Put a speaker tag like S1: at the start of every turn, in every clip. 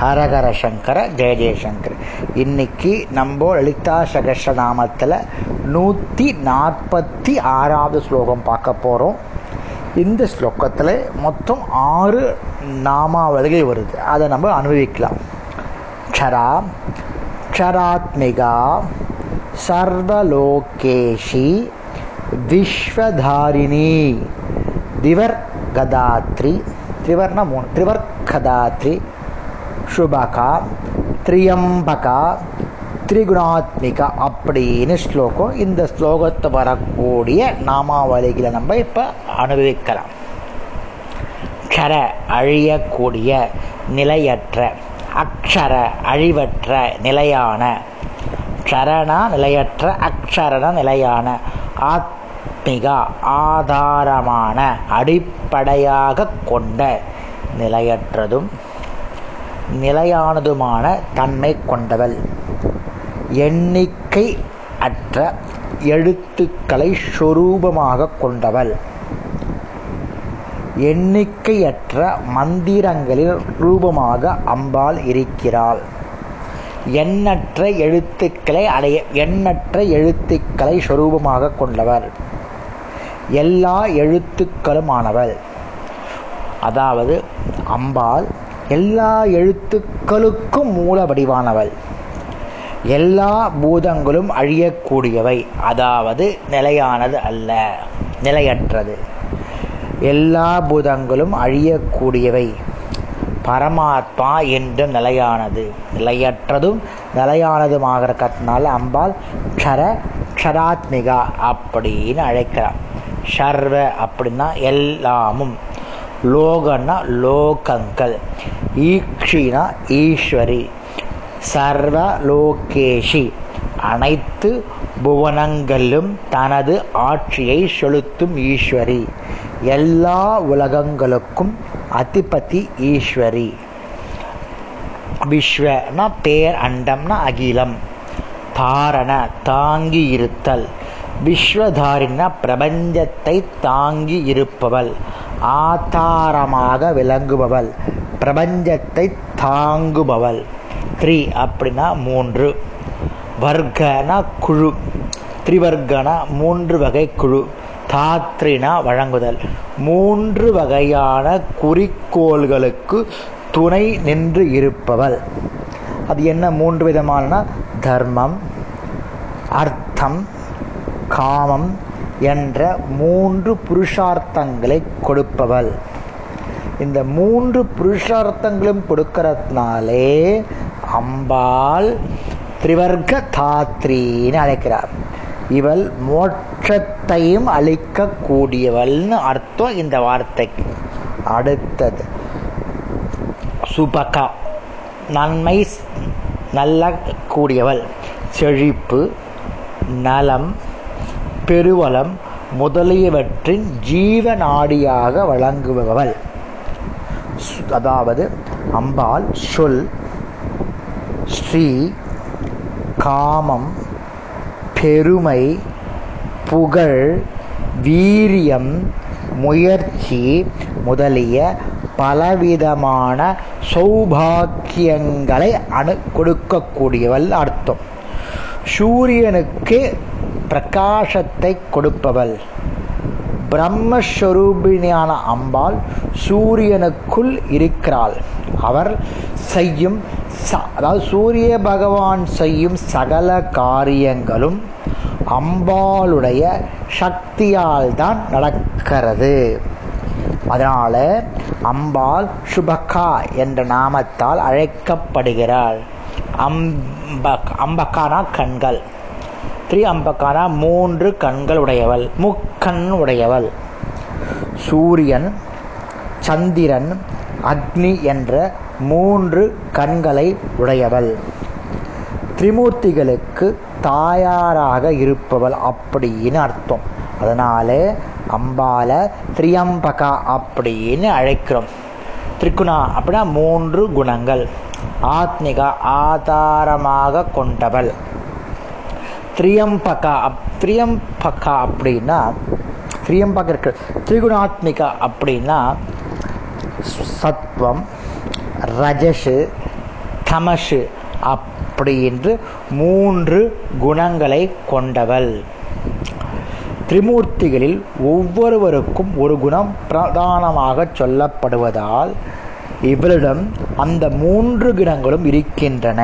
S1: ஹரஹர சங்கர ஜெய ஜெயசங்கர் இன்னைக்கு நம்ம லலிதா சகஸ்ரநாமத்தில் நூற்றி நாற்பத்தி ஆறாவது ஸ்லோகம் பார்க்க போகிறோம் இந்த ஸ்லோகத்தில் மொத்தம் ஆறு நாமாவளிகள் வருது. அதை நம்ம அனுபவிக்கலாம். க்ஷரா க்ஷராத்மிகா சர்வலோகேஷி விஸ்வதாரிணி திவர் கதாத்ரி திவர்னா மூணு திரிவர்கதாத்ரி சுபகா திரியம்பகா திரிகுணாத்மிகா அப்படின்னு ஸ்லோகம் இந்த ஸ்லோகத்தை வரக்கூடிய நாமாவளிகளை நம்ம இப்போ அனுபவிக்கலாம். கர அழியக்கூடிய நிலையற்ற அக்ஷர அழிவற்ற நிலையான சரணா நிலையற்ற அக்ஷரண நிலையான ஆத்மிகா ஆதாரமான அடிப்படையாக கொண்ட நிலையற்றதும் நிலையானதுமான தன்மை கொண்டவள். எண்ணிக்கை அற்ற எழுத்துக்களை சொரூபமாக கொண்டவள். எண்ணிக்கையற்ற மந்திரங்களில் ரூபமாக அம்பாள் இருக்கிறாள். எண்ணற்ற எழுத்துக்களை அடைய எண்ணற்ற எழுத்துக்களை சொரூபமாக கொண்டவர். எல்லா எழுத்துக்களுமானவள். அதாவது அம்பாள் எல்லா எழுத்துக்களுக்கும் மூல வடிவானவள். எல்லா பூதங்களும் அழியக்கூடியவை. அதாவது நிலையானது அல்ல நிலையற்றது. எல்லா பூதங்களும் அழியக்கூடியவை. பரமாத்மா என்றும் நிலையானது. நிலையற்றதும் நிலையானதுமாக இருக்கிறதுனால அம்பாள் க்ஷர க்ஷராத்மிகா அப்படின்னு அழைக்கிறார் ஷர்வ அப்படின்னா எல்லாமும். லோகன்னா லோகங்கள். ஈக்ஷினா ஈஸ்வரி. சர்வ லோகேஷி. அனைத்து புவனங்களிலும் தனது ஆட்சியை செலுத்தும் ஈஸ்வரி. எல்லா உலகங்களுக்கும் அதிபதி ஈஸ்வரி. விஸ்வனா பேர் அண்டம்னா அகிலம். தாரண தாங்கி இருத்தல். விஸ்வதாரின்னா பிரபஞ்சத்தை தாங்கி இருப்பவள். ஆதாரமாக விளங்குபவள். பிரபஞ்சத்தை தாங்குபவள். த்ரீ அப்படின்னா மூன்று. வர்க்கனா குழு. திரிவர்க்கனா மூன்று வகை குழு. தாத்ரினா வழங்குதல். மூன்று வகையான குறிக்கோள்களுக்கு துணை நின்று இருப்பவள். அது என்ன மூன்று விதமான தர்மம் அர்த்தம் காமம் என்ற மூன்று புருஷார்த்தங்களை கொடுப்பவள். இந்த மூன்று புருஷார்த்தங்களும் கொடுக்கறதுனாலே அம்பாள் திரிவர்க்க தாத்ரின்னு அழைக்கிறார். இவள் மோட்சத்தையும் அளிக்கக்கூடியவள்னு அர்த்தம் இந்த வார்த்தைக்கு. அடுத்தது சுபகா நன்மை நல்ல கூடியவள் செழிப்பு நலம் பெருவளம் முதலியவற்றின் ஜீவநாடியாக வழங்குபவள். அதாவது அம்பாள் சொல் ஸ்ரீ காமம் பெருமை புகழ் வீரியம் முயற்சி முதலிய பலவிதமான சௌபாக்கியங்களை அணு கொடுக்கக்கூடியவள் அர்த்தம். சூரியனுக்கு பிரகாசத்தை கொடுப்பவள். பிரம்மஸ்வரூபிணியான அம்பாள் சூரியனுக்குள் இருக்கிறாள். அவர் செய்யும் அதாவது சூரிய பகவான் செய்யும் சகல காரியங்களும் அம்பாளுடைய சக்தியால் தான் நடக்கிறது. அதனால அம்பாள் சுபகா என்ற நாமத்தால் அழைக்கப்படுகிறாள். அம்பக் அம்பக்கானா கண்கள். த்ரீ அம்பக்கானா மூன்று கண்கள் உடையவள் முக்கண் உடையவள். சூரியன் சந்திரன் அக்னி என்ற மூன்று கண்களை உடையவள். திரிமூர்த்திகளுக்கு தாயாராக இருப்பவள் அப்படின்னு அர்த்தம். அதனால அம்பால திரியம்பகா அப்படின்னு அழைக்கிறோம். திரிகுணா அப்படின்னா மூன்று குணங்கள். ஆத்மிகா ஆதாரமாக கொண்டவள். திரியம்பகா திரியம்பகா அப்படின்னா திரியம்பகா இருக்கு. திரிகுணாத்மிகா அப்படின்னா சத்வம் ரஜஷு தமஷு அப்படி என்று மூன்று குணங்களை கொண்டவள். திரிமூர்த்திகளில் ஒவ்வொருவருக்கும் ஒரு குணம் பிரதானமாக சொல்லப்படுவதால் இவளிடம் அந்த மூன்று குணங்களும் இருக்கின்றன.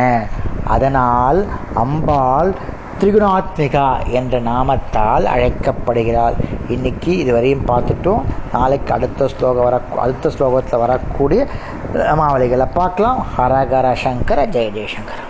S1: அதனால் அம்பாள் திரிகுணாத்மிகா என்ற நாமத்தால் அழைக்கப்படுகிறாள். இன்னைக்கு இதுவரையும் பார்த்துட்டோம். நாளைக்கு அடுத்த ஸ்லோகம் வர அடுத்த ஸ்லோகத்தில் வரக்கூடிய நாமாவளிகளை பார்க்கலாம். ஹரஹர சங்கர ஜெய ஜெயசங்கர